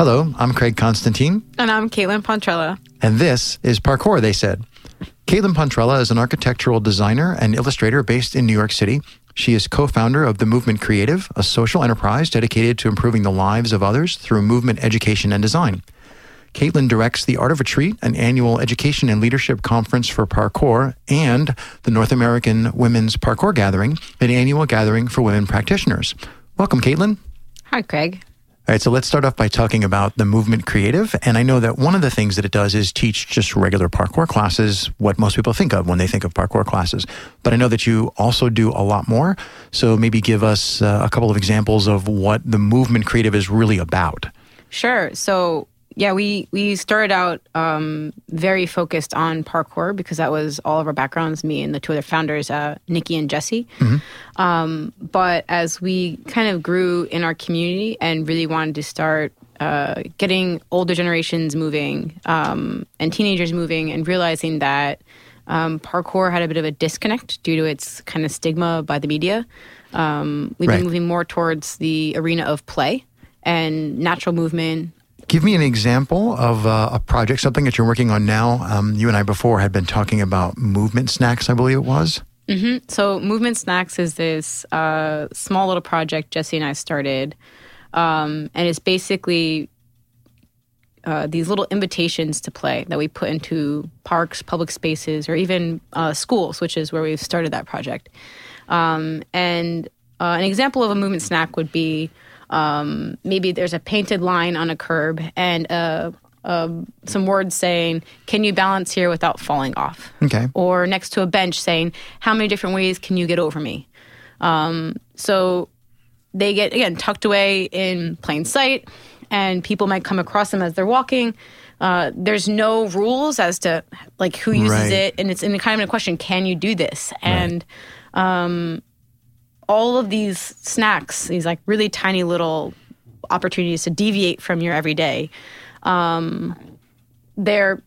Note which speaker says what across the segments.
Speaker 1: Hello, I'm Craig Constantine.
Speaker 2: And I'm Caitlin Pontrella.
Speaker 1: And this is Parkour, they said. Caitlin Pontrella is an architectural designer and illustrator based in New York City. She is co founder of The Movement Creative, a social enterprise dedicated to improving the lives of others through movement education and design. Caitlin directs the Art of Retreat, an annual education and leadership conference for parkour, and the North American Women's Parkour Gathering, an annual gathering for women practitioners. Welcome, Caitlin.
Speaker 2: Hi, Craig.
Speaker 1: All right, so let's start off by talking about the movement creative. And I know that one of the things that it does is teach just regular parkour classes, what most people think of when they think of parkour classes. But I know that you also do a lot more. So maybe give us uh, a couple of examples of what the movement creative is really about.
Speaker 2: Sure. So yeah, we we started out um, very focused on parkour because that was all of our backgrounds. Me and the two other founders, uh, Nikki and Jesse. Mm-hmm. Um, but as we kind of grew in our community and really wanted to start uh, getting older generations moving um, and teenagers moving, and realizing that um, parkour had a bit of a disconnect due to its kind of stigma by the media. Um, we've right. been moving more towards the arena of play and natural movement,
Speaker 1: Give me an example of uh, a project, something that you're working on now. Um, you and I before had been talking about movement snacks, I believe it was.
Speaker 2: Mm-hmm. So, Movement Snacks is this uh, small little project Jesse and I started. Um, and it's basically uh, these little invitations to play that we put into parks, public spaces, or even uh, schools, which is where we've started that project. Um, and uh, an example of a movement snack would be um, maybe there's a painted line on a curb and uh, uh, some words saying, "Can you balance here without falling off?"
Speaker 1: Okay.
Speaker 2: Or next to a bench saying, "How many different ways can you get over me?" Um, so they get again tucked away in plain sight, and people might come across them as they're walking. Uh, there's no rules as to like who uses right. it, and it's in kind of a question: Can you do this? And right. um, all of these snacks, these like really tiny little opportunities to deviate from your everyday, um, they're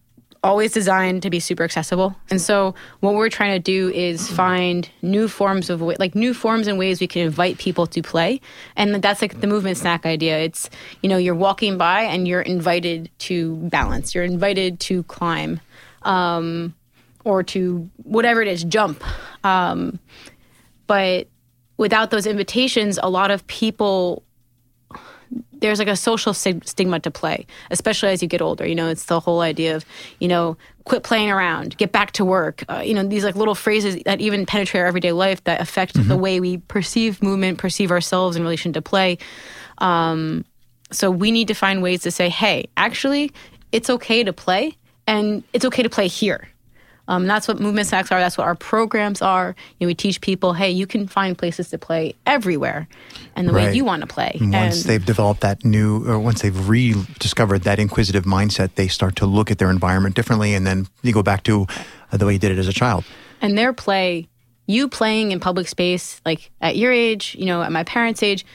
Speaker 2: always designed to be super accessible. And so what we're trying to do is find new forms of like new forms and ways we can invite people to play. And that's like the movement snack idea. It's, you know, you're walking by and you're invited to balance. You're invited to climb. Um, or to whatever it is, jump. Um, but without those invitations, a lot of people there's like a social stigma to play, especially as you get older. You know, it's the whole idea of, you know, quit playing around, get back to work. Uh, you know, these like little phrases that even penetrate our everyday life that affect mm-hmm. the way we perceive movement, perceive ourselves in relation to play. Um, so we need to find ways to say, hey, actually, it's okay to play, and it's okay to play here. Um, that's what movement snacks are. That's what our programs are. You know, we teach people, hey, you can find places to play everywhere, and the right. way you want to play.
Speaker 1: And once and, they've developed that new, or once they've rediscovered that inquisitive mindset, they start to look at their environment differently, and then you go back to uh, the way you did it as a child.
Speaker 2: And their play, you playing in public space, like at your age, you know, at my parents' age,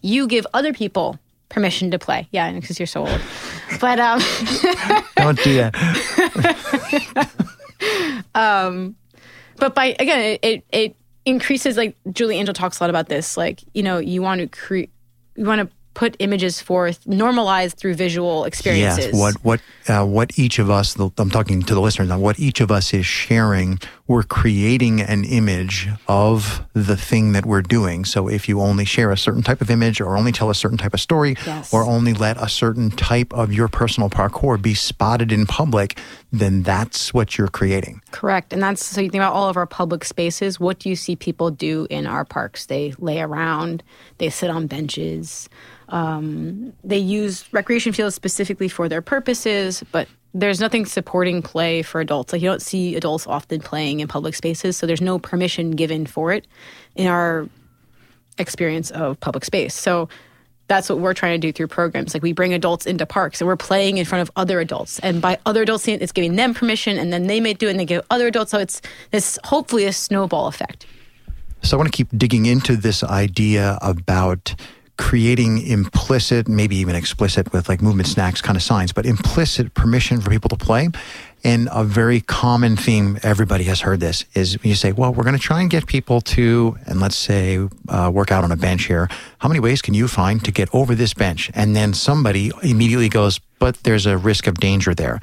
Speaker 2: you give other people permission to play. Yeah, because you're so old. But um,
Speaker 1: don't do that.
Speaker 2: um, but by again, it, it, it increases like Julie Angel talks a lot about this. Like you know, you want to create, you want to put images forth, normalized through visual experiences.
Speaker 1: Yes, what what uh, what each of us, I'm talking to the listeners now, what each of us is sharing, we're creating an image of the thing that we're doing. So if you only share a certain type of image, or only tell a certain type of story,
Speaker 2: yes.
Speaker 1: or only let a certain type of your personal parkour be spotted in public, then that's what you're creating.
Speaker 2: Correct, and that's so you think about all of our public spaces. What do you see people do in our parks? They lay around, they sit on benches. Um, they use recreation fields specifically for their purposes, but there's nothing supporting play for adults. Like you don't see adults often playing in public spaces, so there's no permission given for it in our experience of public space. So that's what we're trying to do through programs. Like we bring adults into parks and we're playing in front of other adults. And by other adults it's giving them permission and then they may do it and they give other adults. So it's this hopefully a snowball effect.
Speaker 1: So I want to keep digging into this idea about creating implicit, maybe even explicit with like movement snacks kind of signs, but implicit permission for people to play. And a very common theme, everybody has heard this, is you say, well, we're going to try and get people to, and let's say, uh, work out on a bench here. How many ways can you find to get over this bench? And then somebody immediately goes, but there's a risk of danger there.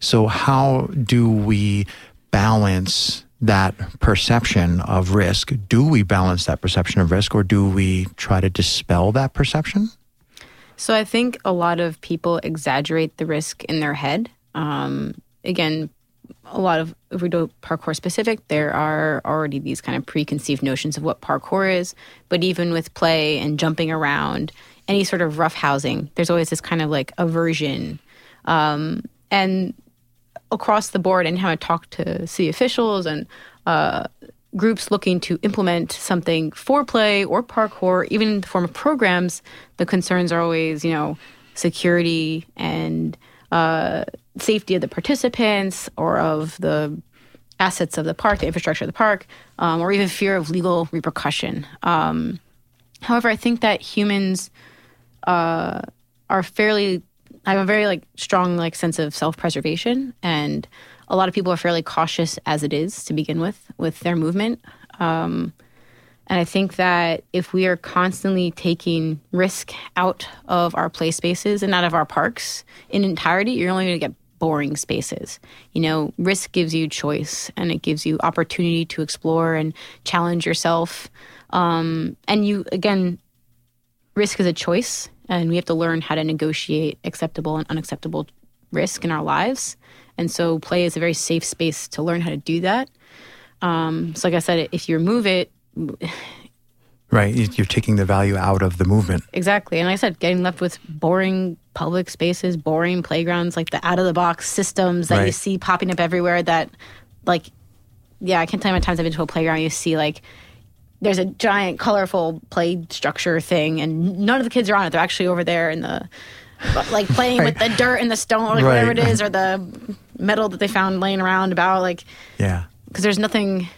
Speaker 1: So, how do we balance that perception of risk? Do we balance that perception of risk or do we try to dispel that perception?
Speaker 2: So I think a lot of people exaggerate the risk in their head. Um, again, a lot of if we do parkour specific, there are already these kind of preconceived notions of what parkour is. But even with play and jumping around, any sort of rough housing, there's always this kind of like aversion. Um, and across the board, and how I talk to city officials and uh, groups looking to implement something for play or parkour, even in the form of programs, the concerns are always, you know, security and uh, safety of the participants or of the assets of the park, the infrastructure of the park, um, or even fear of legal repercussion. Um, however, I think that humans uh, are fairly I have a very like strong like sense of self-preservation and a lot of people are fairly cautious as it is to begin with with their movement. Um, and i think that if we are constantly taking risk out of our play spaces and out of our parks in entirety you're only going to get boring spaces. You know risk gives you choice and it gives you opportunity to explore and challenge yourself. Um, and you again risk is a choice and we have to learn how to negotiate acceptable and unacceptable risk in our lives. And so, play is a very safe space to learn how to do that. Um, so, like I said, if you remove it,
Speaker 1: right, you're taking the value out of the movement.
Speaker 2: Exactly. And like I said, getting left with boring public spaces, boring playgrounds, like the out of the box systems that right. you see popping up everywhere. That, like, yeah, I can't tell you how many times I've been to a playground. You see like there's a giant colorful play structure thing and none of the kids are on it they're actually over there in the like playing right. with the dirt and the stone or like right. whatever it is or the metal that they found laying around about like
Speaker 1: yeah
Speaker 2: because there's nothing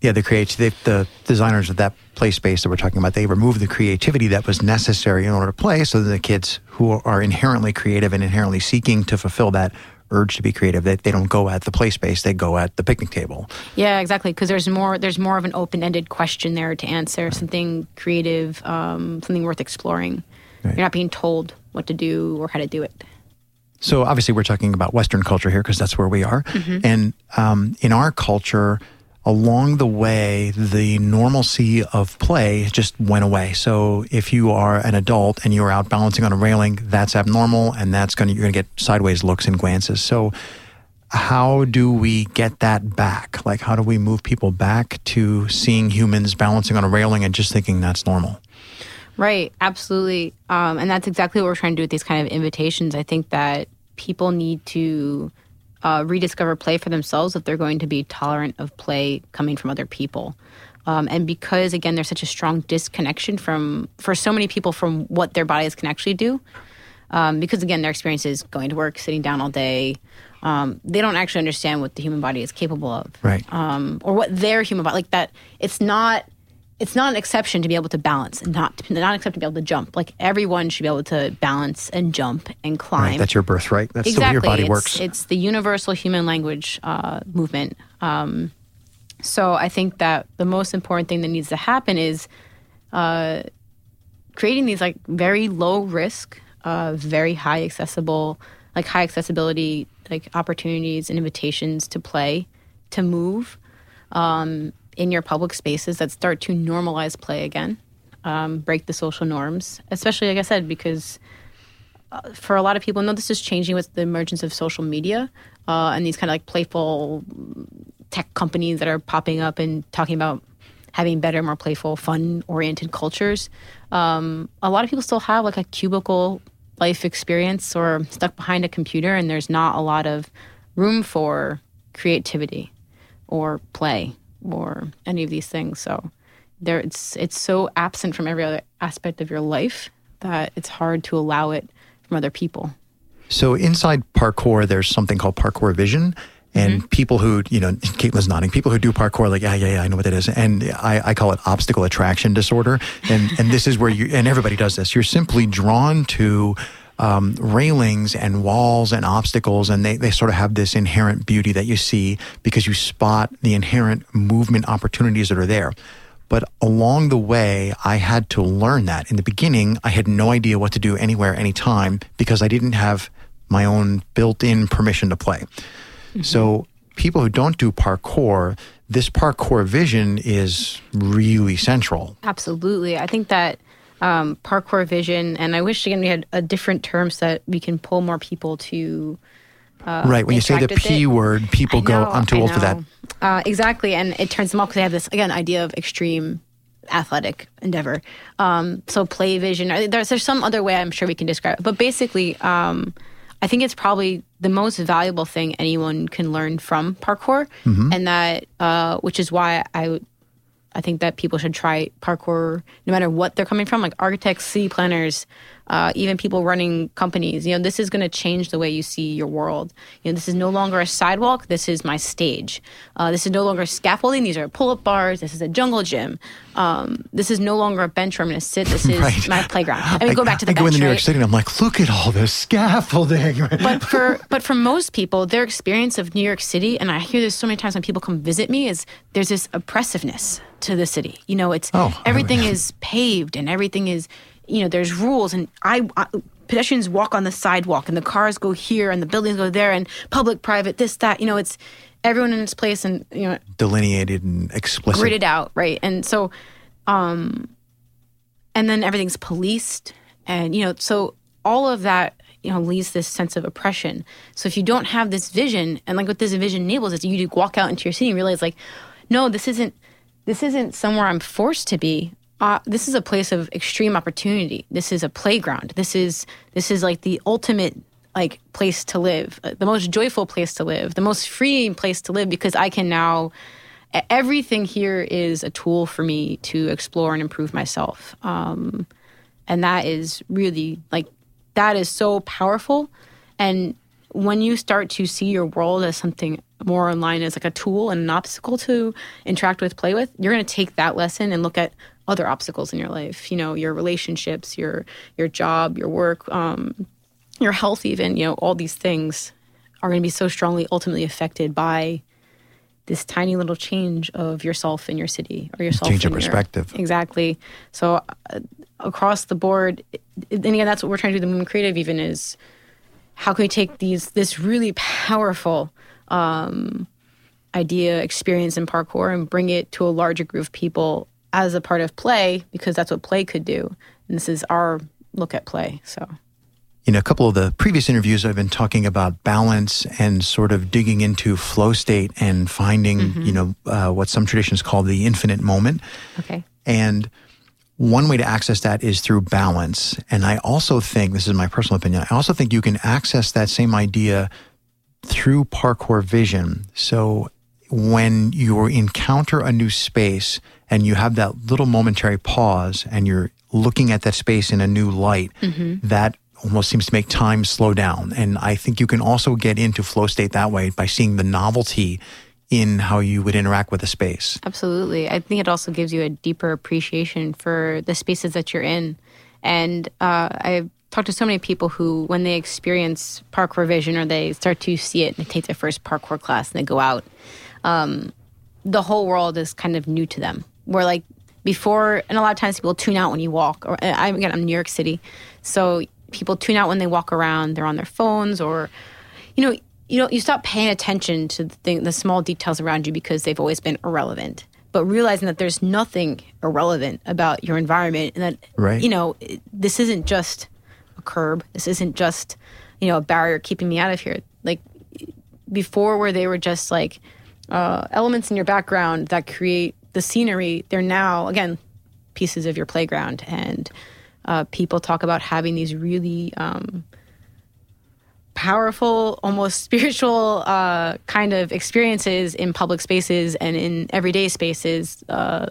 Speaker 1: yeah the creativity the designers of that play space that we're talking about they removed the creativity that was necessary in order to play so that the kids who are inherently creative and inherently seeking to fulfill that urge to be creative. They, they don't go at the play space; they go at the picnic table.
Speaker 2: Yeah, exactly. Because there's more there's more of an open ended question there to answer. Right. Something creative, um, something worth exploring. Right. You're not being told what to do or how to do it.
Speaker 1: So obviously, we're talking about Western culture here because that's where we are, mm-hmm. and um, in our culture along the way, the normalcy of play just went away. So if you are an adult and you're out balancing on a railing, that's abnormal, and that's going to you're going to get sideways looks and glances. So how do we get that back? Like, how do we move people back to seeing humans balancing on a railing and just thinking that's normal?
Speaker 2: Right, absolutely. Um, and that's exactly what we're trying to do with these kind of invitations. I think that people need to uh, rediscover play for themselves if they're going to be tolerant of play coming from other people. Um, and because again, there's such a strong disconnection from for so many people from what their bodies can actually do. Um, because again, their experience is going to work, sitting down all day. Um, they don't actually understand what the human body is capable of,
Speaker 1: right?
Speaker 2: Um, or what their human body like that. It's not it's not an exception to be able to balance and not not accept to be able to jump. Like everyone should be able to balance and jump and climb.
Speaker 1: Right, that's your birthright. That's
Speaker 2: exactly.
Speaker 1: the way your body
Speaker 2: it's,
Speaker 1: works.
Speaker 2: It's the universal human language uh, movement. Um, so I think that the most important thing that needs to happen is uh, creating these like very low risk, uh, very high accessible, like high accessibility like opportunities and invitations to play, to move. Um, in your public spaces that start to normalize play again, um, break the social norms, especially, like I said, because uh, for a lot of people, know this is changing with the emergence of social media uh, and these kind of like playful tech companies that are popping up and talking about having better, more playful, fun oriented cultures. Um, a lot of people still have like a cubicle life experience or stuck behind a computer, and there's not a lot of room for creativity or play or any of these things. So there it's it's so absent from every other aspect of your life that it's hard to allow it from other people.
Speaker 1: So inside parkour there's something called parkour vision And mm-hmm. people who, you know, Caitlin's nodding, people who do parkour, like, yeah, yeah, yeah, I know what that is. And I, I call it obstacle attraction disorder. And, and this is where you, and everybody does this. You're simply drawn to um, railings and walls and obstacles, and they, they sort of have this inherent beauty that you see because you spot the inherent movement opportunities that are there. But along the way, I had to learn that. In the beginning, I had no idea what to do anywhere, anytime, because I didn't have my own built in permission to play. Mm-hmm. So, people who don't do parkour, this parkour vision is really central.
Speaker 2: Absolutely. I think that um, parkour vision, and I wish again we had a different term so that we can pull more people to. Uh,
Speaker 1: right. When you say the P it, word, people know, go, I'm too old for that.
Speaker 2: Uh, exactly. And it turns them off because they have this, again, idea of extreme athletic endeavor. Um, so play vision. There's, there's some other way I'm sure we can describe it. But basically, um, I think it's probably the most valuable thing anyone can learn from parkour. Mm-hmm. And that, uh, which is why I I think that people should try parkour no matter what they're coming from, like architects, city planners, uh, even people running companies. You know, this is going to change the way you see your world. You know, this is no longer a sidewalk. This is my stage. Uh, this is no longer scaffolding. These are pull-up bars. This is a jungle gym. Um, this is no longer a bench where I'm going to sit. This is right. my playground. I mean, I, go back to the
Speaker 1: I
Speaker 2: bench,
Speaker 1: go into New? York City and I'm like, look at all this scaffolding.
Speaker 2: but for but for most people, their experience of New York City, and I hear this so many times when people come visit me, is there's this oppressiveness to the city. You know, it's oh, everything is paved and everything is you know, there's rules, and I, I pedestrians walk on the sidewalk, and the cars go here, and the buildings go there, and public, private, this, that. You know, it's everyone in its place, and you know,
Speaker 1: delineated and explicit,
Speaker 2: gridded out, right? And so, um, and then everything's policed, and you know, so all of that you know leads this sense of oppression so if you don't have this vision and like what this vision enables is you to walk out into your city and realize like no this isn't this isn't somewhere i'm forced to be uh, this is a place of extreme opportunity. This is a playground. This is this is like the ultimate like place to live, uh, the most joyful place to live, the most freeing place to live because I can now everything here is a tool for me to explore and improve myself. Um, and that is really like that is so powerful and when you start to see your world as something more online as like a tool and an obstacle to interact with play with you're going to take that lesson and look at other obstacles in your life you know your relationships your your job your work um, your health even you know all these things are going to be so strongly ultimately affected by this tiny little change of yourself in your city or yourself
Speaker 1: change
Speaker 2: of
Speaker 1: perspective.
Speaker 2: Exactly. So uh, across the board and again that's what we're trying to do the movement creative even is how can we take these this really powerful um, idea experience in parkour and bring it to a larger group of people as a part of play because that's what play could do. And this is our look at play. So
Speaker 1: in a couple of the previous interviews, I've been talking about balance and sort of digging into flow state and finding, mm-hmm. you know, uh, what some traditions call the infinite moment.
Speaker 2: Okay.
Speaker 1: And one way to access that is through balance. And I also think, this is my personal opinion, I also think you can access that same idea through parkour vision. So when you encounter a new space and you have that little momentary pause and you're looking at that space in a new light, mm-hmm. that almost seems to make time slow down. And I think you can also get into flow state that way by seeing the novelty in how you would interact with a space.
Speaker 2: Absolutely. I think it also gives you a deeper appreciation for the spaces that you're in. And uh, I've talked to so many people who, when they experience parkour vision or they start to see it and they take their first parkour class and they go out, um, the whole world is kind of new to them. Where like before, and a lot of times people tune out when you walk. Or I again, I'm New York City, so people tune out when they walk around. They're on their phones, or you know, you know, you stop paying attention to the, thing, the small details around you because they've always been irrelevant. But realizing that there's nothing irrelevant about your environment, and that
Speaker 1: right.
Speaker 2: you know, this isn't just a curb. This isn't just you know a barrier keeping me out of here. Like before, where they were just like uh, elements in your background that create the scenery, they're now, again, pieces of your playground. And uh, people talk about having these really um, powerful, almost spiritual uh, kind of experiences in public spaces and in everyday spaces uh,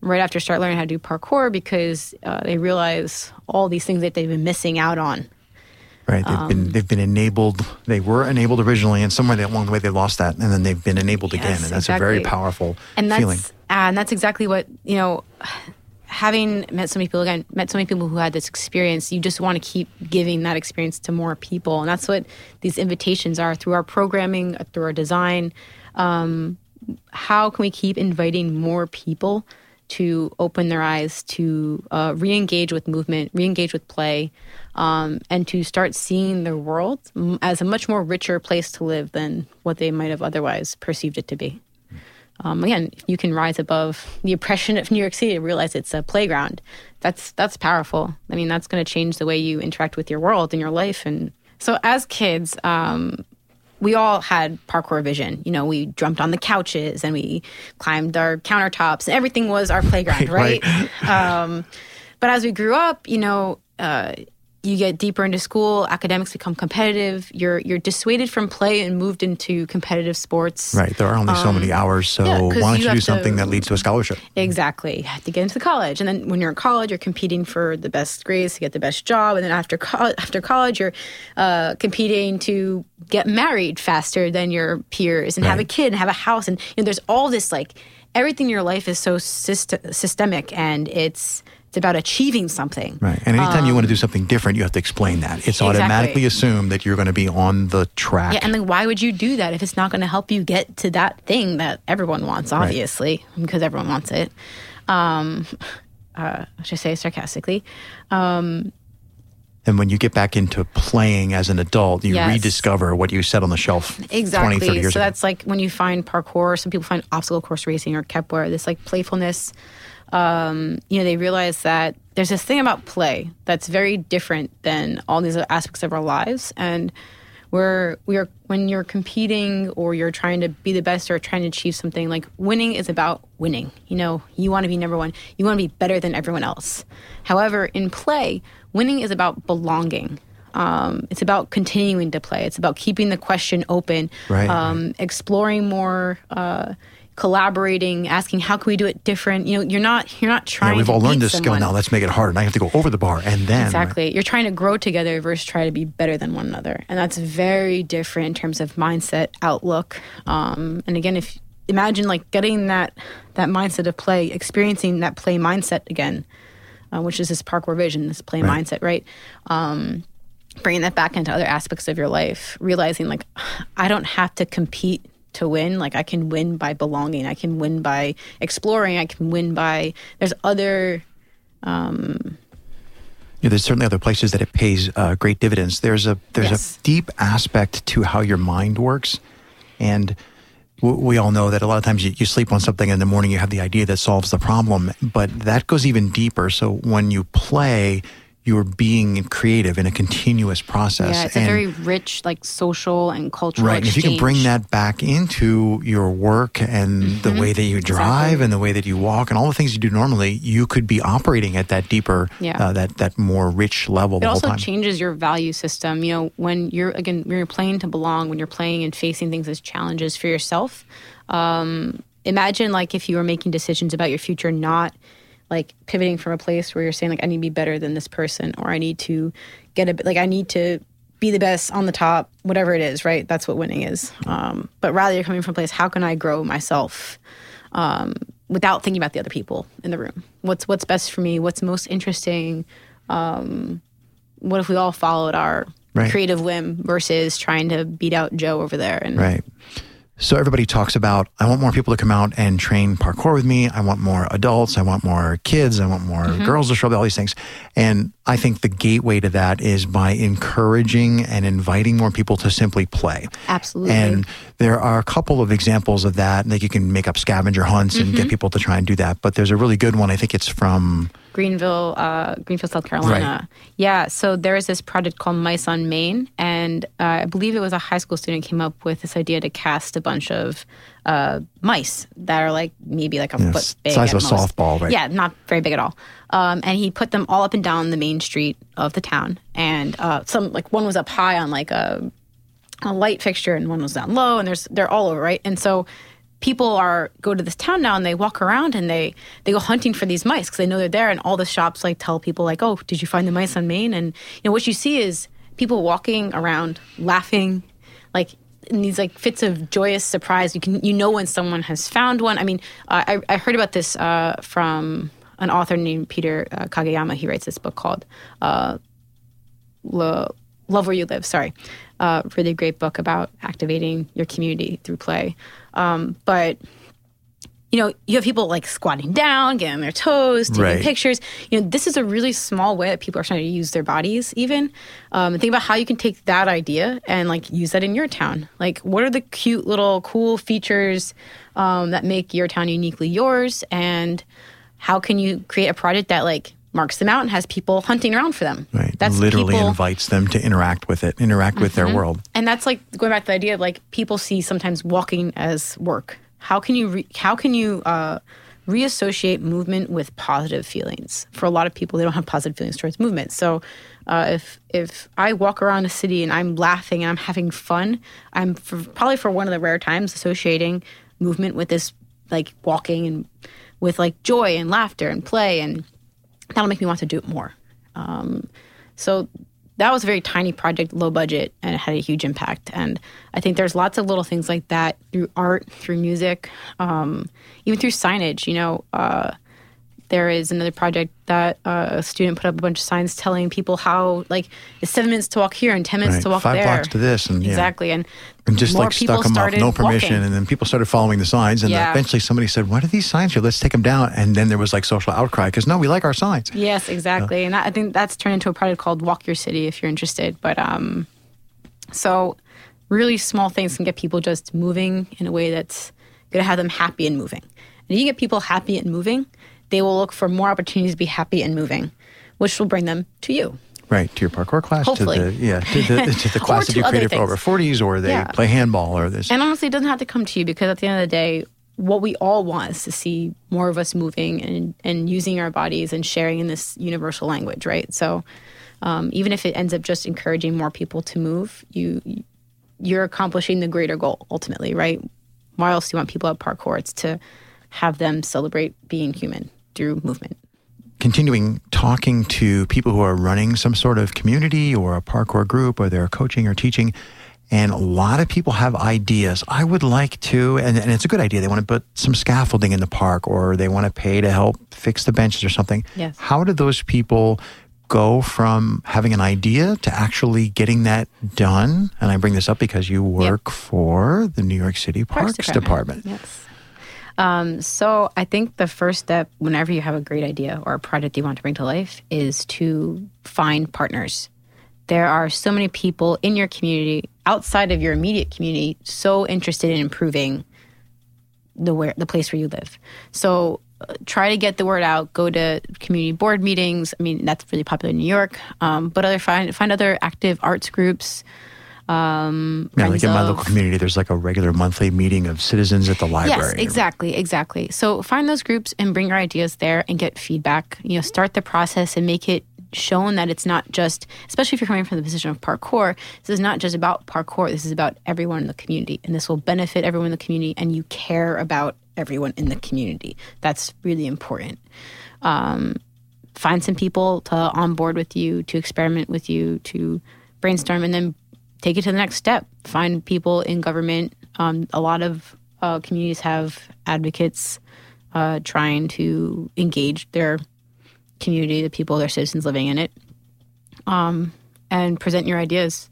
Speaker 2: right after start learning how to do parkour because uh, they realize all these things that they've been missing out on.
Speaker 1: Right. They've been they've been enabled. They were enabled originally, and somewhere along the way they lost that, and then they've been enabled again, and that's a very powerful
Speaker 2: and that's
Speaker 1: feeling.
Speaker 2: and that's exactly what you know having met so many people again met so many people who had this experience you just want to keep giving that experience to more people and that's what these invitations are through our programming uh, through our design um, how can we keep inviting more people to open their eyes to uh, re-engage with movement re-engage with play um, and to start seeing the world as a much more richer place to live than what they might have otherwise perceived it to be um, again, you can rise above the oppression of New York City and realize it's a playground, that's that's powerful. I mean, that's going to change the way you interact with your world and your life. And so, as kids, um, we all had parkour vision. You know, we jumped on the couches and we climbed our countertops. And everything was our playground,
Speaker 1: Right,
Speaker 2: right? um, but as we grew up, you know. Uh, you get deeper into school, academics become competitive. You're you're dissuaded from play and moved into competitive sports.
Speaker 1: Right. There are only so many hours, so
Speaker 2: Um, yeah,
Speaker 1: why don't
Speaker 2: you
Speaker 1: you, do something
Speaker 2: to-
Speaker 1: that leads to a scholarship?
Speaker 2: Exactly. You have to get into the college, and then when you're in college, you're competing for the best grades to get the best job, and then after co- after college, you're uh, competing to get married faster than your peers and have a kid and have a house, and you know, there's all this like everything in your life is so syst- systemic, and it's it's about achieving something.
Speaker 1: Right. And anytime you want to do something different, you have to explain that. It's
Speaker 2: Um, Exactly.
Speaker 1: automatically assumed that you're going to be on the track.
Speaker 2: Yeah, and then why would you do that if it's not going to help you get to that thing that everyone wants? Obviously, because everyone wants it. Um, uh, I should say sarcastically.
Speaker 1: Um, and when you get back into playing as an adult, you
Speaker 2: Yes.
Speaker 1: rediscover what you set on the shelf
Speaker 2: Exactly.
Speaker 1: 20, 30 years
Speaker 2: so
Speaker 1: ago.
Speaker 2: that's like when you find parkour. Some people find obstacle course racing or kepler. This like playfulness. Um, you know, they realize that there's this thing about play that's very different than all these aspects of our lives, and where we are when you're competing or you're trying to be the best or trying to achieve something like winning is about winning. You know you want to be number one. You want to be better than everyone else. However in play winning is about belonging. Um, it's about continuing to play. It's about keeping the question open
Speaker 1: Right,
Speaker 2: um, exploring more uh, collaborating asking how can we do it different you know you're not you're not trying
Speaker 1: yeah, we've all learned this skill now. Let's make it harder. And I have to go over the bar and then.
Speaker 2: Exactly. You're trying to grow together versus try to be better than one another. And that's very different in terms of mindset, outlook. Um, and again, if imagine like getting that that mindset of play, experiencing that play mindset again, uh, which is this parkour vision, this play
Speaker 1: Right.
Speaker 2: mindset, right? Um, bringing that back into other aspects of your life, realizing like I don't have to compete to win. Like I can win by belonging. I can win by exploring. I can win by there's other Um,
Speaker 1: Yeah, there's certainly other places that it pays uh, great dividends. There's a there's
Speaker 2: Yes.
Speaker 1: a deep aspect to how your mind works, and w- we all know that a lot of times you, you sleep on something and in the morning you have the idea that solves the problem, but that goes even deeper. So when you play, you're being creative in a continuous process.
Speaker 2: Yeah, it's a very rich, like social and cultural.
Speaker 1: Right. And if you can bring that back into your work and the way that you drive
Speaker 2: Mm-hmm. Exactly.
Speaker 1: and the way that you walk and all the things you do normally, you could be operating at that deeper,
Speaker 2: Yeah.
Speaker 1: uh, that, that more rich level
Speaker 2: it also changes your value system. You know, when you're again, when you're playing to belong, when you're playing and facing things as challenges for yourself. Um, imagine like if you were making decisions about your future, not like pivoting from a place where you're saying like I need to be better than this person, or I need to get a like I need to be the best on the top, whatever it is. Right? That's what winning is. Um, but rather, you're coming from a place. How can I grow myself? um, without thinking about the other people in the room. What's what's best for me? What's most interesting? Um, what if we all followed our
Speaker 1: Right.
Speaker 2: creative whim versus trying to beat out Joe over there? And
Speaker 1: Right. So everybody talks about, I want more people to come out and train parkour with me. I want more adults. I want more kids. I want more
Speaker 2: Mm-hmm.
Speaker 1: girls to show up, all these things. And I think the gateway to that is by encouraging and inviting more people to simply play.
Speaker 2: Absolutely.
Speaker 1: And there are a couple of examples of that. Like you can make up scavenger hunts and
Speaker 2: Mm-hmm.
Speaker 1: get people to try and do that. But there's a really good one. I think it's from
Speaker 2: Greenville, uh, Greenville, South Carolina. Yeah. So there is this project called Mice on Main, and uh, I believe it was a high school student came up with this idea to cast a bunch of uh, mice that are like maybe like a
Speaker 1: Yeah,
Speaker 2: foot big,
Speaker 1: size of a
Speaker 2: most.
Speaker 1: softball, right?
Speaker 2: Yeah, not very big at all. Um, and he put them all up and down the main street of the town, and uh, some like one was up high on like a a light fixture and one was down low and there's they're all over right and so people are go to this town now and they walk around and they they go hunting for these mice because they know they're there and all the shops like tell people like oh did you find the mice on main and you know what you see is people walking around laughing, like in these like fits of joyous surprise. You can you know when someone has found one. I mean, uh, I I heard about this uh, from an author named Peter uh, Kageyama. He writes this book called uh, Lo- Love Where You Live. Sorry, uh, really great book about activating your community through play. Um, but you know, you have people like squatting down, getting on their toes, taking
Speaker 1: Right.
Speaker 2: pictures. You know, this is a really small way that people are trying to use their bodies, even. Um, think about how you can take that idea and like use that in your town. Like, what are the cute little cool features um, that make your town uniquely yours? And how can you create a project that like marks them out and has people hunting around for them?
Speaker 1: Right.
Speaker 2: That's
Speaker 1: Literally
Speaker 2: people,
Speaker 1: invites them to interact with it, interact with their world.
Speaker 2: and that's like going back to the idea of like people see sometimes walking as work. How can you re- how can you uh, reassociate movement with positive feelings? For a lot of people, they don't have positive feelings towards movement. So uh, if if I walk around a city and I'm laughing and I'm having fun, I'm for, probably for one of the rare times associating movement with this like walking and with like joy and laughter and play and that'll make me want to do it more. Um, so that was a very tiny project, low budget, and it had a huge impact. And I think there's lots of little things like that through art, through music, um, even through signage. You know, uh, there is another project that uh, a student put up a bunch of signs telling people how, like, it's seven minutes to walk here and ten minutes
Speaker 1: Right.
Speaker 2: to walk
Speaker 1: Five
Speaker 2: there.
Speaker 1: blocks to this, and yeah.
Speaker 2: exactly, and
Speaker 1: And just like stuck them up, no permission.
Speaker 2: walking.
Speaker 1: And then people started following the signs. And
Speaker 2: Yeah.
Speaker 1: eventually somebody said, What are these signs here? Let's take them down. And then there was like social outcry because no, we like our signs.
Speaker 2: Yes, exactly. And that, I think that's turned into a project called Walk Your City if you're interested. But um, so really small things can get people just moving in a way that's going to have them happy and moving. And you get people happy and moving, they will look for more opportunities to be happy and moving, which will bring them to you.
Speaker 1: Right. To your parkour class,
Speaker 2: Hopefully.
Speaker 1: to the yeah, to the, to the class that you created for over
Speaker 2: things.
Speaker 1: forties, or they
Speaker 2: Yeah.
Speaker 1: play handball or this.
Speaker 2: And honestly, it doesn't have to come to you because at the end of the day, what we all want is to see more of us moving and, and using our bodies and sharing in this universal language, right? So um, even if it ends up just encouraging more people to move, you you're accomplishing the greater goal ultimately, right? Why else do you want people at parkour? It's to have them celebrate being human through movement.
Speaker 1: continuing talking to people who are running some sort of community or a parkour group or they're coaching or teaching and a lot of people have ideas. I would like to and, and it's a good idea. They want to put some scaffolding in the park or they want to pay to help fix the benches or something.
Speaker 2: Yes.
Speaker 1: how do those people go from having an idea to actually getting that done? And i bring this up because you work for the new york city parks, department,
Speaker 2: Yes. Um, so I think the first step, whenever you have a great idea or a project you want to bring to life, is to find partners. There are so many people in your community, outside of your immediate community, so interested in improving the where the place where you live. So uh, try to get the word out. Go to community board meetings. I mean, that's really popular in New York. Um, but other find find other active arts groups. Um,
Speaker 1: yeah, like in my
Speaker 2: of-
Speaker 1: local community there's like a regular monthly meeting of citizens at the library
Speaker 2: Yes, exactly, exactly. So find those groups and bring your ideas there and get feedback. You know, start the process and make it shown that it's not just, especially if you're coming from the position of parkour, this is not just about parkour. This is about everyone in the community, and this will benefit everyone in the community. And you care about everyone in the community. That's really important. Um, find some people to onboard with you, to experiment with you, to brainstorm, and then take it to the next step. Find people in government. Um, a lot of uh, communities have advocates uh, trying to engage their community, the people, their citizens living in it, um, and present your ideas.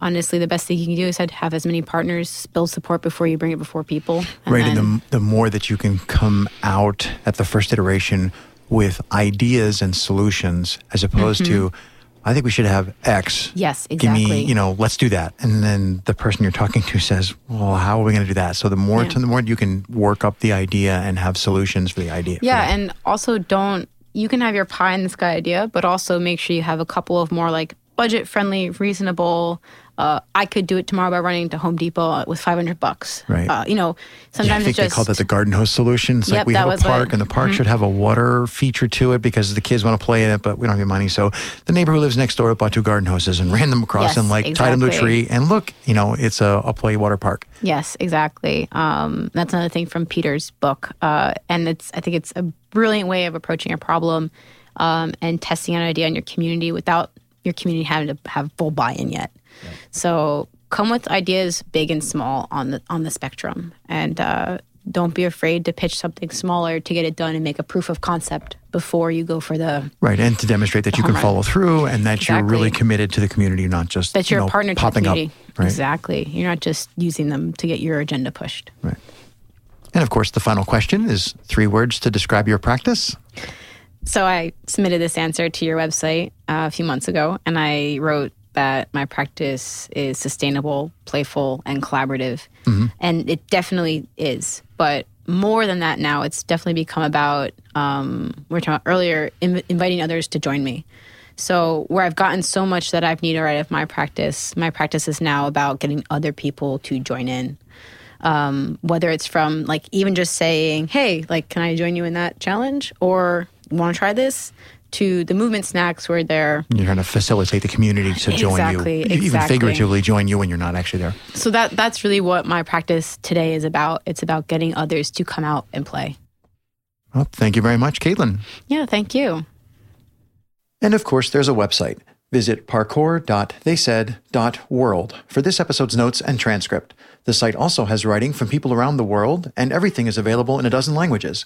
Speaker 2: Honestly, the best thing you can do is have as many partners, build support before you bring it before people. And
Speaker 1: right
Speaker 2: then-
Speaker 1: and the, the more that you can come out at the first iteration with ideas and solutions as opposed to i think we should have x.
Speaker 2: Yes,
Speaker 1: give me
Speaker 2: exactly.
Speaker 1: you know let's do that and then the person you're talking to says well how are we going to do that so the more
Speaker 2: Yeah.
Speaker 1: to the more you can work up the idea and have solutions for the idea
Speaker 2: Yeah, and also don't you can have your pie in the sky idea, but also make sure you have a couple of more like budget friendly, reasonable. Uh, I could do it tomorrow by running to Home Depot with five hundred bucks.
Speaker 1: Right.
Speaker 2: Uh, you know,
Speaker 1: Yeah, I
Speaker 2: sometimes
Speaker 1: think
Speaker 2: it's
Speaker 1: they call that the garden hose solution. It's like
Speaker 2: Yep,
Speaker 1: we
Speaker 2: that
Speaker 1: have a
Speaker 2: was what-
Speaker 1: park, and the park should have a water feature to it because the kids want to play in it, but we don't have any money. So the neighbor who lives next door bought two garden hoses and ran them across
Speaker 2: Yes,
Speaker 1: and like tied them to a tree. And look, you know, it's a, a play water park.
Speaker 2: Yes, exactly. Um, that's another thing from Peter's book, uh, and it's I think it's a brilliant way of approaching a problem um, and testing an idea in your community without your community having to have full buy-in yet. So come with ideas big and small on the on the spectrum, and uh, don't be afraid to pitch something smaller to get it done and make a proof of concept before you go for the
Speaker 1: Right, and to demonstrate that you can
Speaker 2: run.
Speaker 1: follow through and that you're really committed to the community, not just
Speaker 2: that
Speaker 1: you
Speaker 2: you're
Speaker 1: know,
Speaker 2: a partner to the
Speaker 1: popping up. Right.
Speaker 2: Exactly. You're not just using them to get your agenda pushed.
Speaker 1: Right. And of course, the final question is three words to describe your practice.
Speaker 2: So I submitted this answer to your website uh, a few months ago, and I wrote that my practice is sustainable, playful, and collaborative. And it definitely is. But more than that now, it's definitely become about, um, we were talking about earlier, Im- inviting others to join me. So where I've gotten so much that I've needed out of my practice, my practice is now about getting other people to join in. Um, whether it's from like even just saying, "Hey, like, can I join you in that challenge?" or "Want to try this?" To the movement snacks where they're
Speaker 1: You're trying to facilitate the community to join
Speaker 2: Exactly,
Speaker 1: you, even figuratively join you when you're not actually there.
Speaker 2: so that that's really what my practice today is about. It's about getting others to come out and play.
Speaker 1: Well, thank you very much, Caitlin.
Speaker 2: Yeah, thank you.
Speaker 1: And of course, there's a website. Visit parkour.theysaid.world for this episode's notes and transcript. The site also has writing from people around the world, and everything is available in a dozen languages.